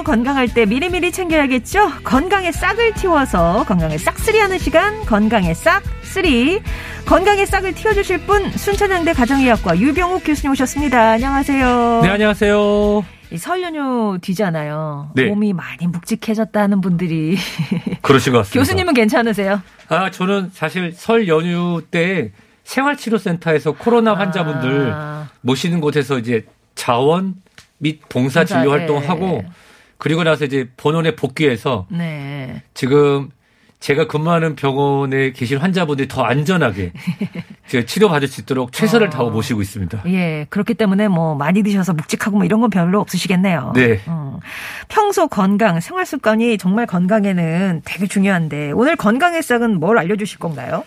몸 조금이라도 건강할 때 미리미리 챙겨야겠죠? 건강에 싹을 틔워서 건강에 싹쓸이하는 시간 건강에 싹쓸이 건강에 싹을 틔워주실 분 순천향대 가정의학과 유병욱 교수님 오셨습니다. 안녕하세요. 네, 안녕하세요. 이설 연휴 뒤잖아요. 네. 몸이 많이 묵직해졌다는 분들이 그러신 것 같습니다. 교수님은 괜찮으세요? 아, 저는 사실 설 연휴 때 생활치료센터에서 코로나 환자분들 아. 모시는 곳에서 이제 자원 및 봉사 진료 예. 활동하고 그리고 나서 이제 본원에 복귀해서 네. 지금 제가 근무하는 병원에 계신 환자분들이 더 안전하게 제가 치료받을 수 있도록 최선을 어. 다하고 모시고 있습니다. 예, 그렇기 때문에 뭐 많이 드셔서 묵직하고 뭐 이런 건 별로 없으시겠네요. 네. 음. 평소 건강, 생활 습관이 정말 건강에는 되게 중요한데 오늘 건강의 싹은 뭘 알려주실 건가요?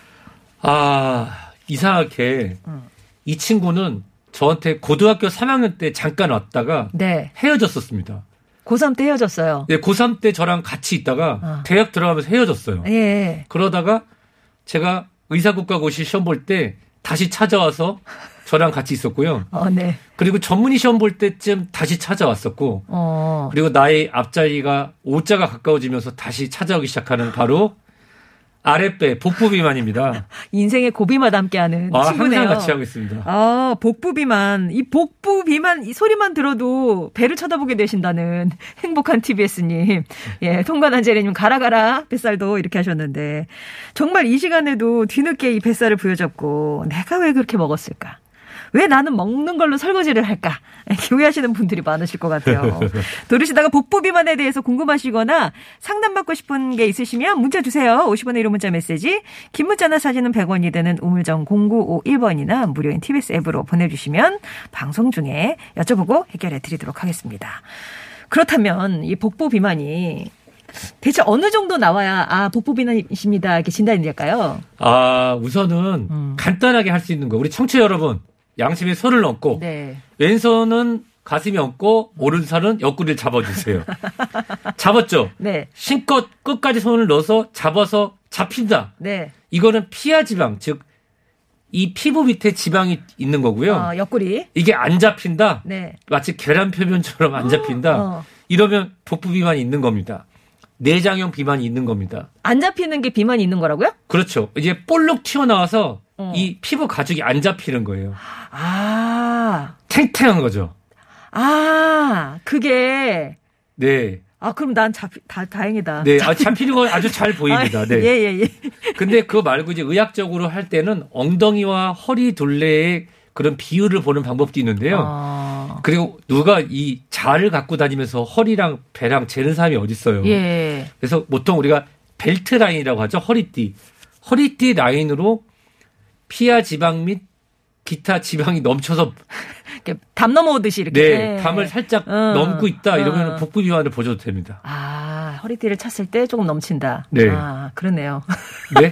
아, 이상하게 음. 이 친구는 저한테 고등학교 3학년 때 잠깐 왔다가 네, 헤어졌었습니다. 고3 때 헤어졌어요. 네, 고3 때 저랑 같이 있다가 어. 대학 들어가면서 헤어졌어요. 예, 그러다가 제가 의사국가고시 시험 볼 때 다시 찾아와서 저랑 같이 있었고요. 어, 네, 그리고 전문의 시험 볼 때쯤 다시 찾아왔었고 어, 그리고 나의 앞자리가 오자가 가까워지면서 다시 찾아오기 시작하는 바로 아랫배 복부 비만입니다. 인생의 고비마다 함께하는 아, 친구네요. 항상 같이 하고 있습니다. 아, 복부 비만. 이 복부 비만, 이 소리만 들어도 배를 쳐다보게 되신다는 행복한 TBS님. 예, 통관한 제리님, 가라, 가라, 뱃살도 이렇게 하셨는데. 정말 이 시간에도 뒤늦게 이 뱃살을 부여잡고, 내가 왜 그렇게 먹었을까? 왜 나는 먹는 걸로 설거지를 할까? 이렇게 후회하시는 분들이 많으실 것 같아요. 들으시다가 복부 비만에 대해서 궁금하시거나 상담받고 싶은 게 있으시면 문자 주세요. 50원의 1호 문자 메시지, 긴 문자나 사진은 100원이 되는 우물정 0951번이나 무료인 TBS 앱으로 보내주시면 방송 중에 여쭤보고 해결해 드리도록 하겠습니다. 그렇다면 이 복부 비만이 대체 어느 정도 나와야 아 복부 비만이십니다 이렇게 진단이 될까요? 아, 우선은 음. 간단하게 할 수 있는 거. 우리 청취 자 여러분, 양심에 손을 얹고 네. 왼손은 가슴이 얹고 오른손은 옆구리를 잡아주세요. 잡았죠? 네. 신껏 끝까지 손을 넣어서 잡아서 잡힌다. 네. 이거는 피하 지방, 즉 이 피부 밑에 지방이 있는 거고요. 어, 옆구리. 이게 안 잡힌다. 네. 마치 계란 표면처럼 안 잡힌다. 어. 이러면 복부 비만이 있는 겁니다. 내장형 비만이 있는 겁니다. 안 잡히는 게 비만이 있는 거라고요? 그렇죠. 이제 볼록 튀어나와서 어. 이 피부 가죽이 안 잡히는 거예요. 아. 탱탱한 거죠. 아, 그게 네. 아, 그럼 난 잡히 다 다행이다. 네. 아, 잡히는 건 아주 잘 보입니다. 아, 네. 예, 예, 예. 근데 그거 말고 이제 의학적으로 할 때는 엉덩이와 허리 둘레의 그런 비율을 보는 방법도 있는데요. 아. 그리고 누가 이 자를 갖고 다니면서 허리랑 배랑 재는 사람이 어디 있어요. 예. 그래서 보통 우리가 벨트 라인이라고 하죠. 허리띠. 허리띠 라인으로 피하 지방 및 기타 지방이 넘쳐서 담 넘어오듯이 이렇게. 네, 예. 담을 살짝 어. 넘고 있다 어. 이러면 복부 비만을 보셔도 됩니다. 아, 허리띠를 찼을 때 조금 넘친다. 네. 아, 그러네요. 네?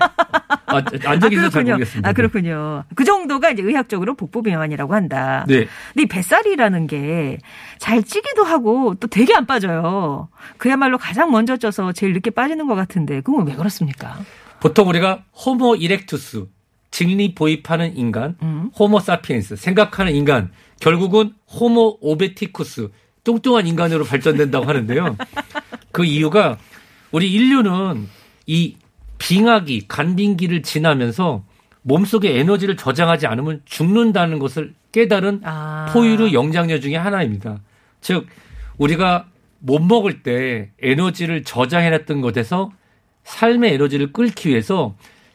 아, 안적이서 잘 모르겠습니다. 아, 그렇군요. 그 정도가 이제 의학적으로 복부 비만이라고 한다. 네. 근데 이 뱃살이라는 게 잘 찌기도 하고 또 되게 안 빠져요. 그야말로 가장 먼저 쪄서 제일 늦게 빠지는 것 같은데 그건 왜 그렇습니까? 보통 우리가 호모 이렉투스 직립 보입하는 인간, 음. 호모 사피엔스 생각하는 인간, 결국은 호모 오베티쿠스 뚱뚱한 인간으로 발전된다고 하는데요. 그 이유가 우리 인류는 이 빙하기, 간빙기를 지나면서 몸속에 에너지를 저장하지 않으면 죽는다는 것을 깨달은 아. 포유류 영장류 중에 하나입니다. 즉 우리가 못 먹을 때 에너지를 저장해놨던 것에서 삶의 에너지를 끌기 위해서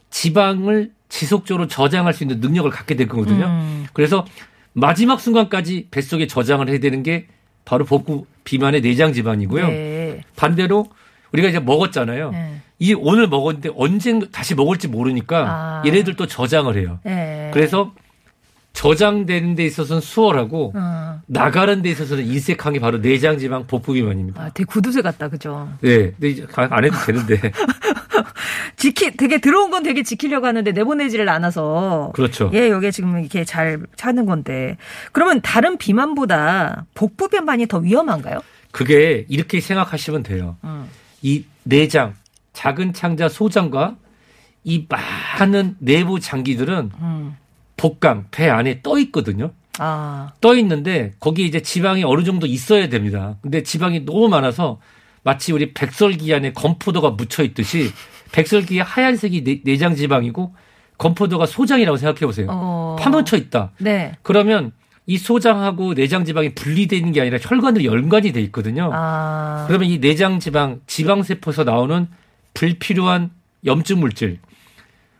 지방을 지속적으로 저장할 수 있는 능력을 갖게 된 거거든요. 음. 그래서 마지막 순간까지 뱃속에 저장을 해야 되는 게 바로 복부 비만의 내장 지방이고요. 네. 반대로 우리가 이제 먹었잖아요. 네. 이 오늘 먹었는데 언젠 다시 먹을지 모르니까 아. 얘네들 또 저장을 해요. 예. 그래서 저장되는 데 있어서는 수월하고 어. 나가는 데 있어서는 인색한 게 바로 내장 지방 복부 비만입니다. 아, 되게 구두쇠 같다, 그죠? 네, 근데 이제 안 해도 되는데 지키, 되게 들어온 건 되게 지키려고 하는데 내보내지를 않아서. 그렇죠. 예, 여기 지금 이렇게 잘 찾는 건데. 그러면 다른 비만보다 복부 비만이 더 위험한가요? 그게 이렇게 생각하시면 돼요. 음. 이 내장, 작은 창자 소장과 이 많은 내부 장기들은 음. 복강, 배 안에 떠 있거든요. 아, 떠 있는데 거기 이제 지방이 어느 정도 있어야 됩니다. 근데 지방이 너무 많아서 마치 우리 백설기 안에 건포도가 묻혀 있듯이 백설기의 하얀색이 내, 내장 지방이고 건포도가 소장이라고 생각해 보세요. 어. 파묻혀 있다. 네. 그러면 이 소장하고 내장 지방이 분리되는 게 아니라 혈관으로 연관이 돼 있거든요. 아, 그러면 이 내장 지방, 지방 세포에서 나오는 불필요한 염증 물질,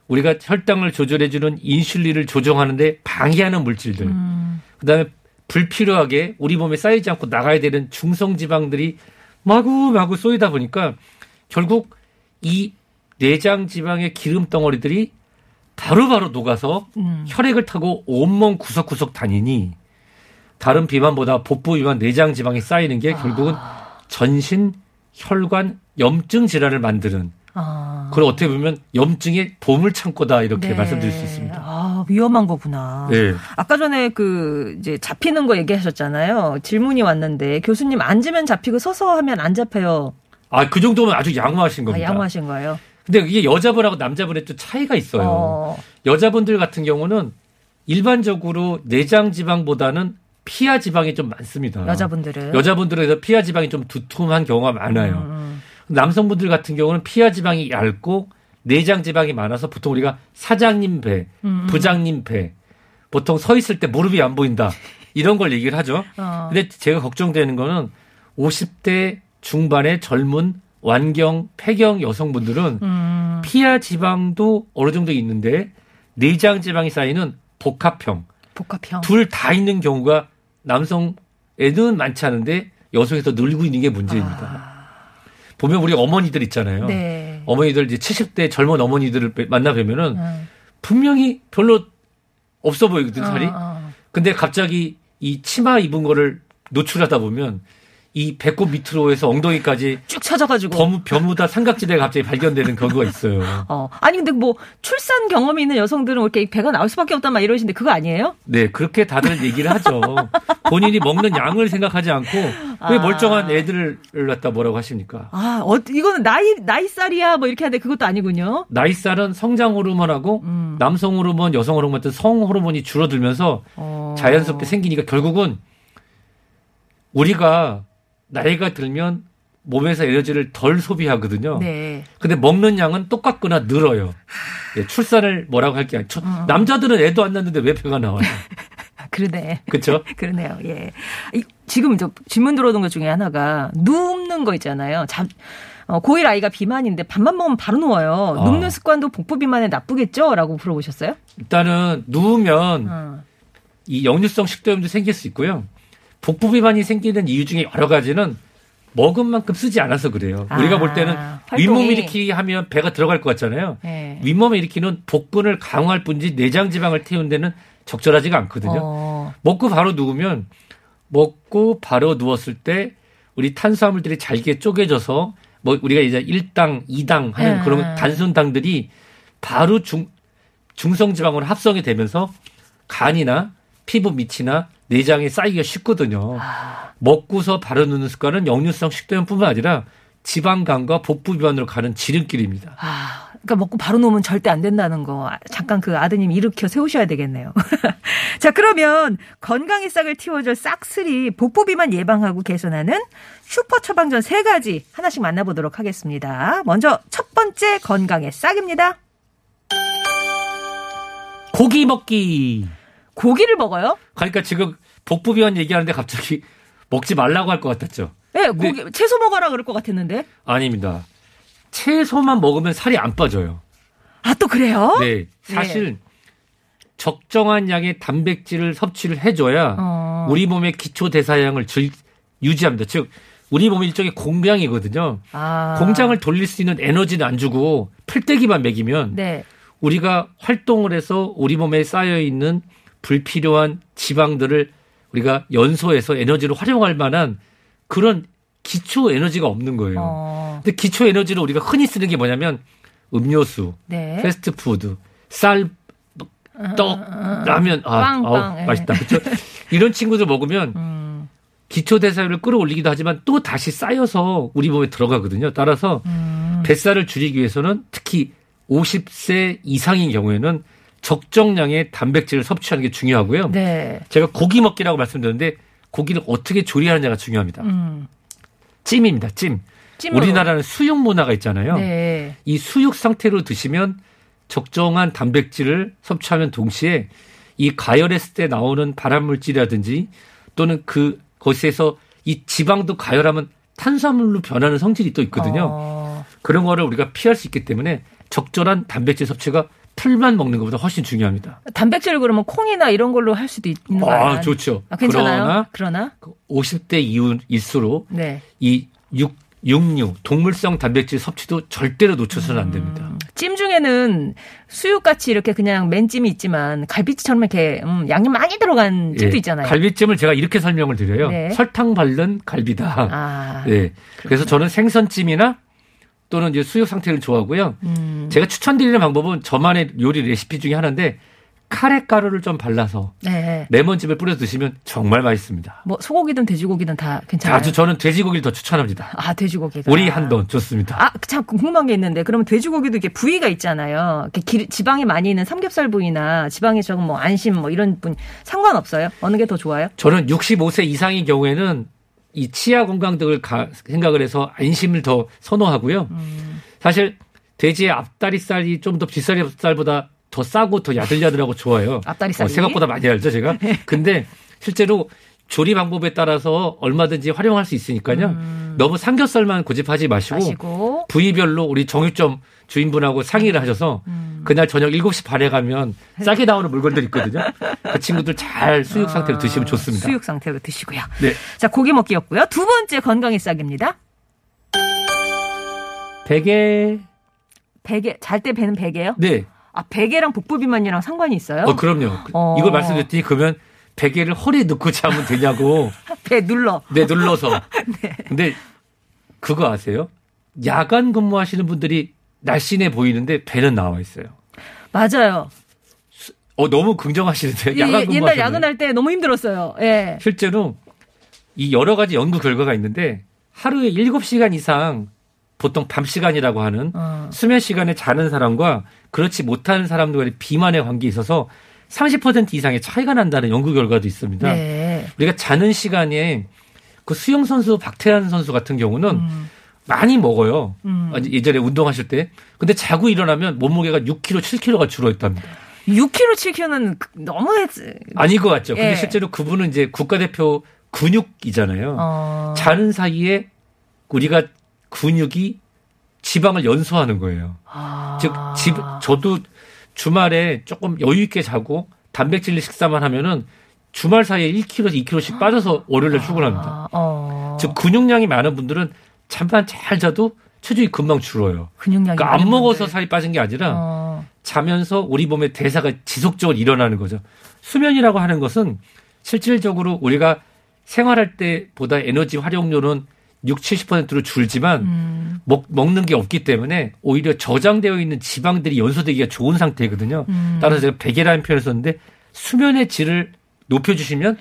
우리가 혈당을 조절해주는 인슐린을 조정하는데 방해하는 물질들, 음. 그다음에 불필요하게 우리 몸에 쌓이지 않고 나가야 되는 중성 지방들이 마구마구 쏘이다 보니까 결국 이 내장 지방의 기름 덩어리들이 바로바로 녹아서 음. 혈액을 타고 온몸 구석구석 다니니 다른 비만보다 복부 비만 내장 지방이 쌓이는 게 결국은 전신 혈관 염증 질환을 만드는 아. 그걸 어떻게 보면 염증의 보물 창고다 이렇게 네. 말씀드릴 수 있습니다. 아, 위험한 거구나. 네. 아까 전에 그 이제 잡히는 거 얘기하셨잖아요. 질문이 왔는데 교수님 앉으면 잡히고 서서 하면 안 잡혀요. 아, 그 정도면 아주 양호하신 아, 겁니다. 양호하신 거예요. 근데 이게 여자분하고 남자분의 또 차이가 있어요. 어. 여자분들 같은 경우는 일반적으로 내장 지방보다는 피하 지방이 좀 많습니다. 여자분들은 여자분들에서 피하 지방이 좀 두툼한 경우가 많아요. 음, 남성분들 같은 경우는 피하 지방이 얇고 내장 지방이 많아서 보통 우리가 사장님 배, 음. 부장님 배, 보통 서 있을 때 무릎이 안 보인다. 이런 걸 얘기를 하죠. 어. 근데 제가 걱정되는 거는 50대 중반의 젊은 완경, 폐경 여성분들은 음, 피하 지방도 어느 정도 있는데 내장 지방이 쌓이는 복합형, 복합형. 둘 다 있는 경우가 남성에는 많지 않은데 여성에서 늘고 있는 게 문제입니다. 보면 우리 어머니들 있잖아요. 아. 네. 어머니들 이제 70대 젊은 어머니들을 만나 뵈면은 음. 분명히 별로 없어 보이거든 살이. 어, 어. 근데 갑자기 이 치마 입은 거를 노출하다 보면 이 배꼽 밑으로 해서 엉덩이까지 쭉 쳐져가지고. 범, 벼무다 삼각지대가 갑자기 발견되는 경우가 있어요. 어. 아니 근데 뭐 출산 경험이 있는 여성들은 이렇게 배가 나올 수밖에 없단 말 이러시는데 그거 아니에요? 네, 그렇게 다들 얘기를 하죠. 본인이 먹는 양을 생각하지 않고 왜 아. 멀쩡한 애들을 갖다 뭐라고 하십니까? 아, 어, 이거는 나이 나이살이야 뭐 이렇게 하는데 그것도 아니군요. 나이살은 성장 호르몬하고 음. 남성 호르몬, 여성 호르몬 같은 성 호르몬이 줄어들면서 어. 자연스럽게 생기니까 결국은 우리가 나이가 들면 몸에서 에너지를 덜 소비하거든요. 네. 근데 먹는 양은 똑같거나 늘어요. 예, 출산을 뭐라고 할 게 아니죠. 어. 남자들은 애도 안 낳는데 왜 배가 나와요? 아, 그러네. 그렇죠? 그러네요. 예. 이, 지금 저 질문 들어오는 것 중에 하나가 눕는 거 있잖아요. 잠 어, 고1 아이가 비만인데 밥만 먹으면 바로 누워요. 아. 눕는 습관도 복부 비만에 나쁘겠죠? 라고 물어보셨어요? 일단은 누우면 어. 이 역류성 식도염도 생길 수 있고요. 복부 비만이 생기는 이유 중에 여러 가지는 먹은 만큼 쓰지 않아서 그래요. 아, 우리가 볼 때는 활동이. 윗몸 일으키기 하면 배가 들어갈 것 같잖아요. 네. 윗몸 일으키는 복근을 강화할 뿐이지 내장 지방을 태우는 데는 적절하지가 않거든요. 어. 먹고 바로 누우면 먹고 바로 누웠을 때 우리 탄수화물들이 잘게 쪼개져서 뭐 우리가 이제 1당, 2당 하는 음. 그런 단순 당들이 바로 중 중성 지방으로 합성이 되면서 간이나 피부 밑이나 내장에 쌓이기가 쉽거든요. 먹고서 바로 누는 습관은 역류성 식도염뿐만 아니라 지방간과 복부 비만으로 가는 지름길입니다. 아, 그러니까 먹고 바로 놓으면 절대 안 된다는 거. 아, 잠깐 그 아드님 일으켜 세우셔야 되겠네요. 자, 그러면 건강의 싹을 틔워줄 싹쓸이 복부 비만 예방하고 개선하는 슈퍼 처방전 세 가지 하나씩 만나보도록 하겠습니다. 먼저 첫 번째 건강의 싹입니다. 고기 먹기. 고기를 먹어요? 그러니까 지금 복부 비만 얘기하는데 갑자기 먹지 말라고 할 것 같았죠. 네, 고기 채소 먹어라 그럴 것 같았는데. 아닙니다. 채소만 먹으면 살이 안 빠져요. 아, 또 그래요? 네. 사실 적정한 양의 단백질을 섭취를 해줘야 어. 우리 몸의 기초 대사량을 질- 유지합니다. 즉 우리 몸이 일종의 공장이거든요. 아. 공장을 돌릴 수 있는 에너지는 안 주고 풀떼기만 먹이면 네. 우리가 활동을 해서 우리 몸에 쌓여 있는 불필요한 지방들을 우리가 연소해서 에너지로 활용할 만한 그런 기초 에너지가 없는 거예요. 어. 근데 기초 에너지로 우리가 흔히 쓰는 게 뭐냐면 음료수, 네. 패스트푸드, 쌀, 떡, 라면, 아, 빵, 아우, 빵, 예. 맛있다. 그렇죠? 이런 친구들 먹으면 음. 기초 대사율을 끌어올리기도 하지만 또 다시 쌓여서 우리 몸에 들어가거든요. 따라서 음. 뱃살을 줄이기 위해서는 특히 50세 이상인 경우에는 적정량의 단백질을 섭취하는 게 중요하고요. 네. 제가 고기 먹기라고 말씀드렸는데 고기를 어떻게 조리하느냐가 중요합니다. 음. 찜입니다. 찜. 찜으로. 우리나라는 수육 문화가 있잖아요. 네. 이 수육 상태로 드시면 적정한 단백질을 섭취하면 동시에 이 가열했을 때 나오는 발암물질이라든지 또는 그 것에서 이 지방도 가열하면 탄수화물로 변하는 성질이 또 있거든요. 어. 그런 거를 우리가 피할 수 있기 때문에 적절한 단백질 섭취가 풀만 먹는 것보다 훨씬 중요합니다. 단백질 그러면 콩이나 이런 걸로 할 수도 있는 거 아니에요? 아, 좋죠. 아, 괜찮아요? 그러나 그러나? 50대 이후일수록 네. 이 육, 육류, 동물성 단백질 섭취도 절대로 놓쳐서는 안 됩니다. 찜 중에는 수육같이 이렇게 그냥 맨찜이 있지만 갈비찜처럼 이렇게 음, 양념 많이 들어간 찜도 예, 있잖아요. 갈비찜을 제가 이렇게 설명을 드려요. 네. 설탕 바른 갈비다. 아. 네. 그래서 저는 생선찜이나 또는 이제 수육 상태를 좋아하고요. 음. 제가 추천드리는 방법은 저만의 요리 레시피 중에 하나인데 카레 가루를 좀 발라서 네. 레몬즙을 뿌려 드시면 정말 맛있습니다. 뭐 소고기든 돼지고기든 다 괜찮아요. 아주 저는 돼지고기를 더 추천합니다. 아, 돼지고기가. 우리 한돈 좋습니다. 아, 참 궁금한 게 있는데 그러면 돼지고기도 이렇게 부위가 있잖아요. 이렇게 기- 지방이 많이 있는 삼겹살 부위나 지방이 적은 뭐 안심 뭐 이런 분 상관없어요. 어느 게 더 좋아요? 저는 65세 이상인 경우에는 이 치아 건강 등을 가- 생각을 해서 안심을 더 선호하고요. 음. 사실 돼지의 앞다리살이 좀 더 뒷다리살보다 더 싸고 더 야들야들하고 좋아요. 앞다리살이? 네. 어, 생각보다 많이 알죠, 제가. 근데 실제로 조리 방법에 따라서 얼마든지 활용할 수 있으니까요. 너무 삼겹살만 고집하지 마시고, 음. 마시고 부위별로 우리 정육점 주인분하고 상의를 하셔서 음. 그날 저녁 7시 반에 가면 싸게 나오는 물건들 있거든요. 그 친구들 잘 수육 상태로 드시면 좋습니다. 수육 상태로 드시고요. 네. 자, 고기 먹기였고요. 두 번째 건강의 싹입니다. 베개. 베개 잘때 배는 베개요? 네. 아, 베개랑 복부 비만이랑 상관이 있어요? 어, 그럼요. 어. 이걸 말씀드렸더니 그러면 베개를 허리에 넣고 자면 되냐고. 배 눌러. 네, 눌러서. 근데 그거 아세요? 야간 근무하시는 분들이 날씬해 보이는데 배는 나와 있어요. 맞아요. 어, 너무 긍정하시는데 예, 야간 예, 근무 옛날 야근할 때 너무 힘들었어요. 예. 실제로 이 여러 가지 연구 결과가 있는데 하루에 7시간 이상 보통 밤 시간이라고 하는 어. 수면 시간에 자는 사람과 그렇지 못하는 사람들과의 비만의 관계에 있어서 30% 이상의 차이가 난다는 연구 결과도 있습니다. 네. 우리가 자는 시간에 그 수영 선수 박태환 선수 같은 경우는 음. 많이 먹어요. 음. 예전에 운동하실 때. 근데 자고 일어나면 몸무게가 6kg, 7kg가 줄어있답니다. 6kg, 7kg는 너무 했... 아닐 것 같죠. 근데 예. 실제로 그분은 이제 국가대표 근육이잖아요. 어. 자는 사이에 우리가 근육이 지방을 연소하는 거예요. 아. 즉, 집, 저도 주말에 조금 여유 있게 자고 단백질 식사만 하면은 주말 사이에 1kg, 2kg씩 빠져서 월요일에 출근합니다. 아, 어. 즉, 근육량이 많은 분들은 잠깐 잘 자도 체중이 금방 줄어요. 근육량이 그러니까 안 먹어서 분들. 살이 빠진 게 아니라 어. 자면서 우리 몸의 대사가 지속적으로 일어나는 거죠. 수면이라고 하는 것은 실질적으로 우리가 생활할 때보다 에너지 활용료는 6, 70%로 줄지만 음. 먹, 먹는 게 없기 때문에 오히려 저장되어 있는 지방들이 연소되기가 좋은 상태거든요. 음. 따라서 제가 베개라는 표현을 썼는데 수면의 질을 높여주시면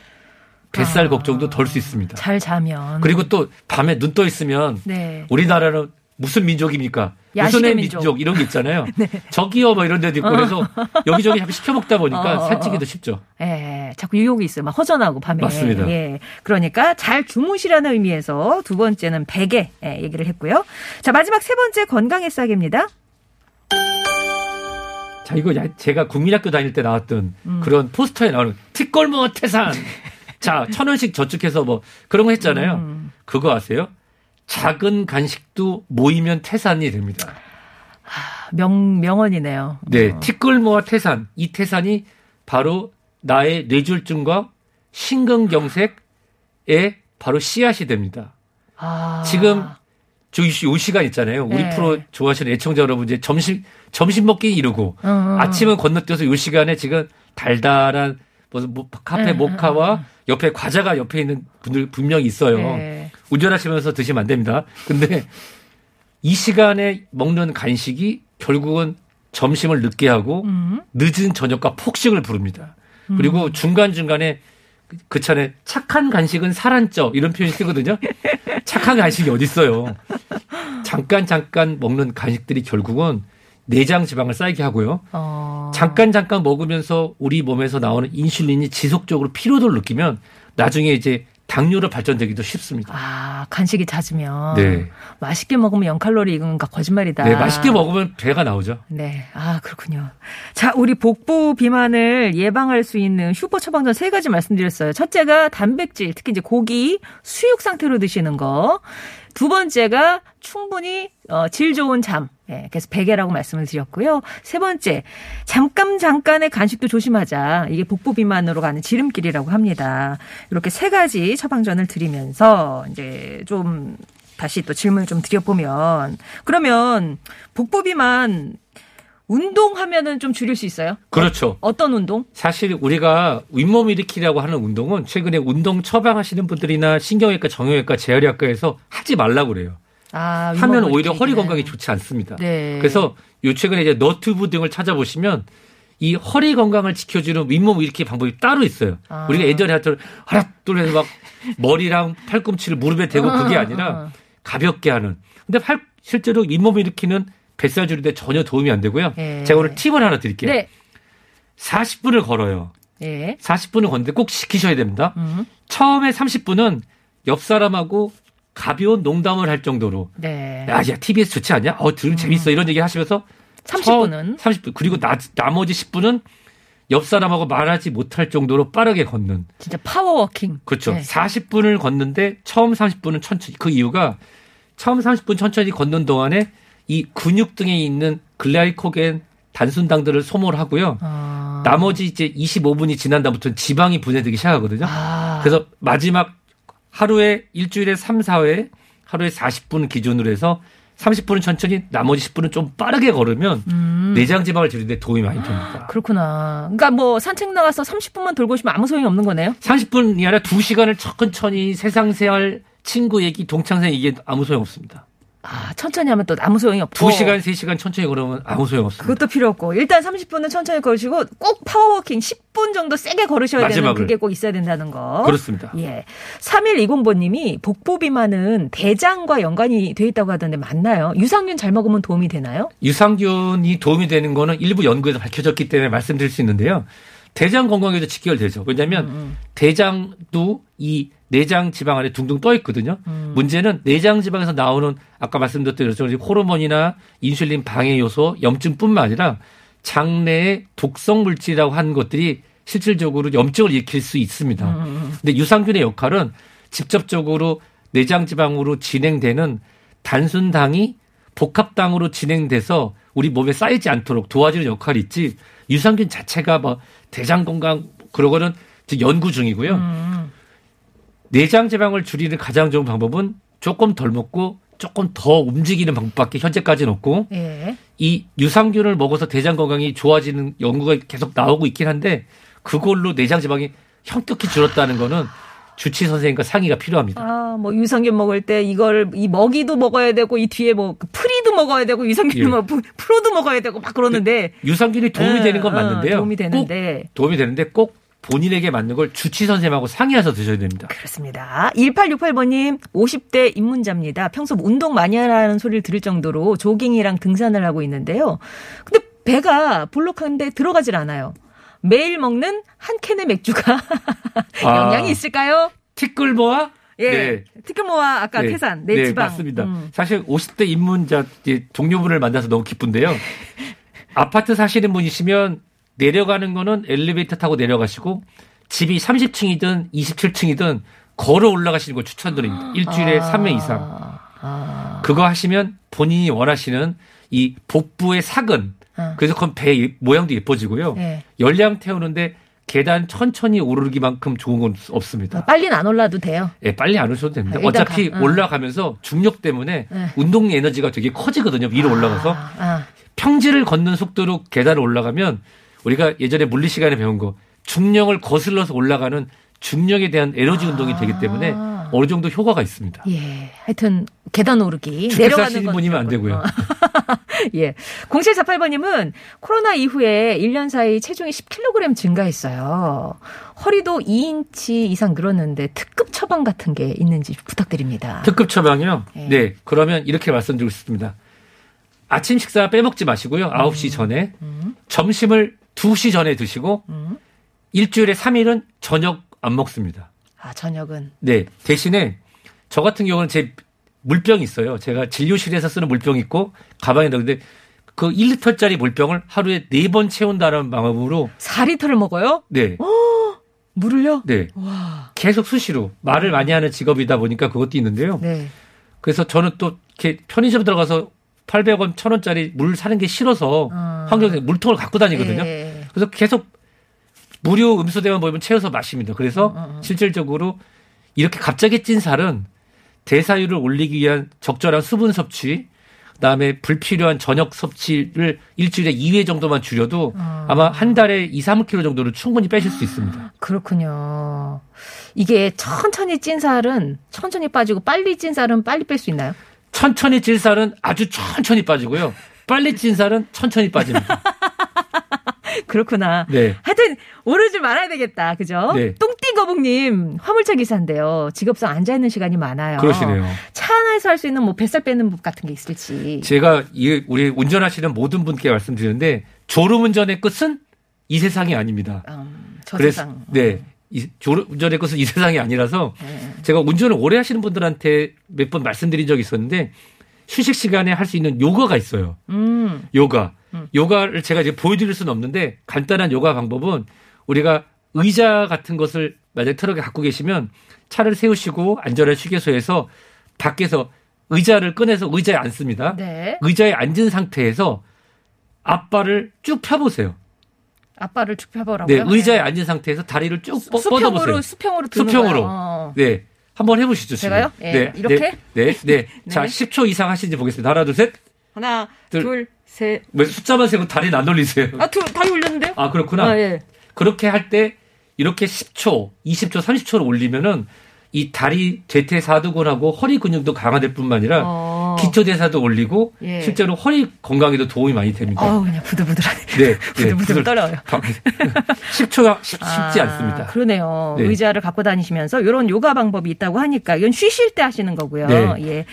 뱃살 아. 걱정도 덜 수 있습니다. 잘 자면. 그리고 또 밤에 눈 떠 있으면 네. 우리나라는 무슨 민족입니까? 무슨의 민족. 네. 민족. 이런 게 있잖아요. 저기요 뭐 이런 데도 있고 그래서 여기저기 자꾸 시켜 먹다 보니까 어, 어, 살찌기도 어. 쉽죠. 예, 자꾸 유혹이 있어요. 막 허전하고 밤에. 맞습니다. 예. 그러니까 잘 주무시라는 의미에서 두 번째는 베개 예, 얘기를 했고요. 자, 마지막 세 번째 건강 의 싹입니다. 자 이거 야- 제가 국민학교 다닐 때 나왔던 음. 그런 포스터에 나오는 티끌모 태산. 자 천 원씩 저축해서 뭐 그런 거 했잖아요. 음. 그거 아세요? 작은 간식도 모이면 태산이 됩니다. 명, 명언이네요. 네, 어. 티끌 모아 태산. 이 태산이 바로 나의 뇌졸중과 심근경색의 바로 씨앗이 됩니다. 아. 지금 저요 시간 있잖아요. 우리 네. 프로 좋아하시는 애청자 여러분 이제 점심 점심 먹기 이르고 음, 음. 아침은 건너뛰어서 요 시간에 지금 달달한 무슨 뭐 카페 음, 모카와 옆에 과자가 옆에 있는 분들 분명히 있어요. 네. 운전하시면서 드시면 안 됩니다. 근데 이 시간에 먹는 간식이 결국은 점심을 늦게 하고 음. 늦은 저녁과 폭식을 부릅니다. 그리고 중간중간에 그- 그 차례 착한 간식은 살안쪄 이런 표현이 쓰거든요. 착한 간식이 어딨어요. 잠깐 잠깐 먹는 간식들이 결국은 내장 지방을 쌓이게 하고요. 어. 잠깐 잠깐 먹으면서 우리 몸에서 나오는 인슐린이 지속적으로 피로도를 느끼면 나중에 이제 당뇨로 발전되기도 쉽습니다. 아, 간식이 잦으면. 네. 맛있게 먹으면 0칼로리 이건가 거짓말이다. 네, 맛있게 먹으면 배가 나오죠. 네. 아, 그렇군요. 자, 우리 복부 비만을 예방할 수 있는 슈퍼 처방전 세 가지 말씀드렸어요. 첫째가 단백질, 특히 이제 고기, 수육 상태로 드시는 거. 두 번째가 충분히 어, 질 좋은 잠. 예, 그래서 베개라고 말씀을 드렸고요. 세 번째, 잠깐 잠깐의 간식도 조심하자. 이게 복부 비만으로 가는 지름길이라고 합니다. 이렇게 세 가지 처방전을 드리면서 이제 좀 다시 또 질문을 좀 드려보면 그러면 복부 비만 운동하면은 좀 줄일 수 있어요? 그렇죠. 어 떤 운동? 사실 우리가 윗몸 일으키라고 하는 운동은 최근에 운동 처방하시는 분들이나 신경외과, 정형외과, 재활의학과에서 하지 말라고 그래요. 아, 하면 오히려 허리. 건강에 좋지 않습니다. 네. 그래서 요 최근에 이제 너튜브 등을 찾아보시면 이 허리 건강을 지켜주는 윗몸 일으키기 방법이 따로 있어요. 아. 우리가 예전에 했던 하나 둘 해서 막 머리랑 팔꿈치를 무릎에 대고 그게 아니라 가볍게 하는. 근데 팔- 실제로 윗몸 일으키는 뱃살 줄이는데 전혀 도움이 안 되고요. 예. 제가 오늘 팁을 하나 드릴게요. 네. 40분을 걸어요. 예. 40분을 걷는데 꼭 지키셔야 됩니다. 음. 처음에 30분은 옆 사람하고 가벼운 농담을 할 정도로 네. 야, 야, TBS 좋지 않냐? 어, 들으면 재밌어. 이런 얘기 하시면서 30분은 30분. 그리고 나, 나머지 10분은 옆 사람하고 말하지 못할 정도로 빠르게 걷는. 진짜 power walking. 그렇죠. 네. 40분을 걷는데 처음 30분은 천천히. 그 이유가 처음 30분 천천히 걷는 동안에 이 근육 등에 있는 glycogen 단순당들을 소모를 하고요. 아. 나머지 이제 25분이 지난 다음부터는 지방이 분해되기 시작하거든요. 아. 그래서 마지막 하루에 일주일에 3, 4회 하루에 40분 기준으로 해서 30분은 천천히 나머지 10분은 좀 빠르게 걸으면 음. 내장 지방을 줄이는데 도움이 많이 됩니다. 그렇구나. 그러니까 뭐 산책 나가서 30분만 돌고 오시면 아무 소용이 없는 거네요. 30분이 아니라 2시간을 천천히 세상 생활 친구 얘기 동창생 얘기 아무 소용 없습니다. 아, 천천히 하면 또 아무 소용이 없고. 2시간, 3시간 천천히 걸으면 아무 소용 없습니다. 그것도 필요 없고 일단 30분은 천천히 걸으시고 꼭 power walking 10분 정도 세게 걸으셔야 되는 마지막을. 그게 꼭 있어야 된다는 거. 그렇습니다. 예. 3120번님이 복부 비만은 대장과 연관이 돼 있다고 하던데 맞나요? 유산균 잘 먹으면 도움이 되나요? 유산균이 도움이 되는 거는 일부 연구에서 밝혀졌기 때문에 말씀드릴 수 있는데요. 대장 건강에도 직결되죠. 왜냐하면 대장도 이 내장 지방 안에 둥둥 떠 있거든요. 문제는 내장 지방에서 나오는 아까 말씀드렸던 가지 호르몬이나 인슐린 방해 요소, 염증뿐만 아니라 장내의 독성 물질이라고 하는 것들이 실질적으로 염증을 일으킬 수 있습니다. 근데 유산균의 역할은 직접적으로 내장 지방으로 진행되는 단순 당이 복합당으로 진행돼서 우리 몸에 쌓이지 않도록 도와주는 역할이 있지 유산균 자체가 뭐 대장 건강 그러고는 지금 연구 중이고요. 음. 내장 지방을 줄이는 가장 좋은 방법은 조금 덜 먹고 조금 더 움직이는 방법밖에 현재까지는 없고 예. 이 유산균을 먹어서 대장 건강이 좋아지는 연구가 계속 나오고 있긴 한데 그걸로 내장 지방이 현격히 줄었다는 거는 주치 선생님과 상의가 필요합니다. 아, 뭐 유산균 먹을 때 이걸 이 먹이도 먹어야 되고 이 뒤에 뭐 pre도 먹어야 되고 유산균 예. 뭐 프- pro도 먹어야 되고 막 그러는데 유산균이 도움이 어, 되는 건 어, 맞는데요. 도움이 꼭 되는데 도움이 되는데 꼭 본인에게 맞는 걸 주치 선생님하고 상의해서 드셔야 됩니다. 그렇습니다. 1868번님, 50대 입문자입니다. 평소 운동 많이 하라는 소리를 들을 정도로 조깅이랑 등산을 하고 있는데요. 근데 배가 볼록한데 들어가질 않아요. 매일 먹는 한 캔의 맥주가 아. 영향이 있을까요? 티끌모아? 예. 네. 티끌모아 아까 네. 태산, 내 네, 지방. 맞습니다. 음. 사실 50대 입문자 동료분을 만나서 너무 기쁜데요. 아파트 사시는 분이시면 내려가는 거는 엘리베이터 타고 내려가시고 집이 30층이든 27층이든 걸어 올라가시는 걸 추천드립니다. 일주일에 아. 3회 이상. 그거 하시면 본인이 원하시는 이 복부의 사근 아. 그래서 그건 배 예- 모양도 예뻐지고요. 네. 열량 태우는데 계단 천천히 오르기만큼 좋은 건 없습니다. 빨리는 안 올라도 돼요. 예, 빨리 안 오셔도 됩니다. 아, 어차피 가- 어. 올라가면서 중력 때문에 네. 운동 에너지가 되게 커지거든요. 위로 올라가서 아, 아. 평지를 걷는 속도로 계단을 올라가면 우리가 예전에 물리 시간에 배운 거 중력을 거슬러서 올라가는 중력에 대한 에너지 운동이 되기 때문에 아. 어느 정도 효과가 있습니다. 예. 하여튼 계단 오르기 내려가는 건 분이면 안 되고요. 어. 예. 0748번님은 코로나 이후에 1년 사이 체중이 10kg 증가했어요. 허리도 2인치 이상 늘었는데 특급 처방 같은 게 있는지 부탁드립니다. 특급 처방이요? 네. 네. 그러면 이렇게 말씀드리고 싶습니다. 아침 식사 빼먹지 마시고요. 9시 전에. 점심을 2시 전에 드시고 음. 일주일에 3일은 저녁 안 먹습니다. 아, 저녁은. 네. 대신에 저 같은 경우는 제 물병이 있어요. 제가 진료실에서 쓰는 물병이 있고 가방에 넣는데 그 1리터짜리 물병을 하루에 4번 채운다는 마음으로 4리터를 먹어요? 네. 물을요? 네. 와. 계속 수시로 말을 많이 하는 직업이다 보니까 그것도 있는데요. 네. 그래서 저는 또 이렇게 편의점 들어가서 800원, 1000원짜리 물 사는 게 싫어서 어. 환경에 물통을 갖고 다니거든요. 예. 그래서 계속 무료 음수대만 보이면 채워서 마십니다. 그래서 어, 실질적으로 이렇게 갑자기 찐 살은 대사율을 올리기 위한 적절한 수분 섭취, 그다음에 불필요한 저녁 섭취를 일주일에 2회 정도만 줄여도 어. 아마 한 달에 2, 3kg 정도를 충분히 빼실 수 있습니다. 그렇군요. 이게 천천히 찐 살은 천천히 빠지고 빨리 찐 살은 빨리 뺄 수 있나요? 천천히 찐 살은 아주 천천히 빠지고요. 빨리 찐 살은 천천히 빠집니다. 그렇구나. 네. 하여튼 오르지 말아야 되겠다. 그죠? 네. 똥띠거북님 화물차 기사인데요. 직업상 앉아 있는 시간이 많아요. 그러시네요. 차 안에서 할 수 있는 뭐 뱃살 빼는 법 같은 게 있을지. 제가 이 우리 운전하시는 모든 분께 말씀드리는데 졸음 운전의 끝은 이 세상이 아닙니다. 음, 저 그래서 세상. 네. 이 운전의 끝은 이 세상이 아니라서 네. 제가 운전을 오래 하시는 분들한테 몇 번 말씀드린 적이 있었는데 휴식 시간에 할 수 있는 요가가 있어요. 음. 요가. 요가를 제가 이제 보여드릴 수는 없는데 간단한 요가 방법은 우리가 의자 같은 것을 만약에 트럭에 갖고 계시면 차를 세우시고 안전한 휴게소에서 밖에서 의자를 꺼내서 의자에 앉습니다. 네. 의자에 앉은 상태에서 앞발을 쭉 펴보세요. 아빠를 쭉 펴보라고요. 네, 의자에 앉은 상태에서 다리를 쭉 뻗- 수평으로 뻗어보세요. 수평으로 드는 수평으로. 어. 네. 한번 해보시죠. 지금. 제가요? 예, 네. 이렇게? 네. 네. 네. 자, 네. 10초 이상 하시는지 보겠습니다. 하나, 둘, 셋. 하나, 둘. 둘, 셋. 왜 숫자만 세고 다리는 안 올리세요? 아, 둘, 다리 올렸는데요? 아, 그렇구나. 아, 예. 그렇게 할 때 이렇게 10초, 20초, 30초를 올리면은 이 다리 대퇴 사두근하고 허리 근육도 강화될 뿐만 아니라 어. 기초 대사도 올리고 예. 실제로 허리 건강에도 도움이 많이 됩니다. 어우, 그냥 부들부들하네. 네, 부들부들 떨어요. 10초가 쉽 지 아, 않습니다. 그러네요. 네. 의자를 갖고 다니시면서 이런 요가 방법이 있다고 하니까 이건 쉬실 때 하시는 거고요. 네. 예.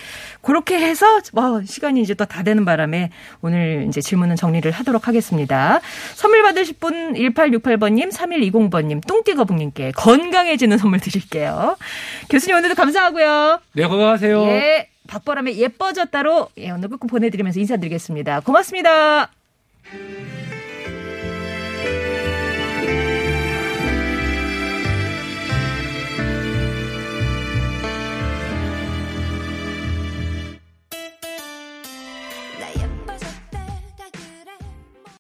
그렇게 해서 와, 시간이 이제 또 다 되는 바람에 오늘 이제 질문은 정리를 하도록 하겠습니다. 선물 받으실 분 1868번님, 3120번님, 똥띠거북님께 건강해지는 선물 드릴게요. 교수님 오늘도 감사하고요. 네, 건강하세요. 예. 박보람의 예뻐졌다로 예, 오늘 끝곡 보내드리면서 인사드리겠습니다. 고맙습니다.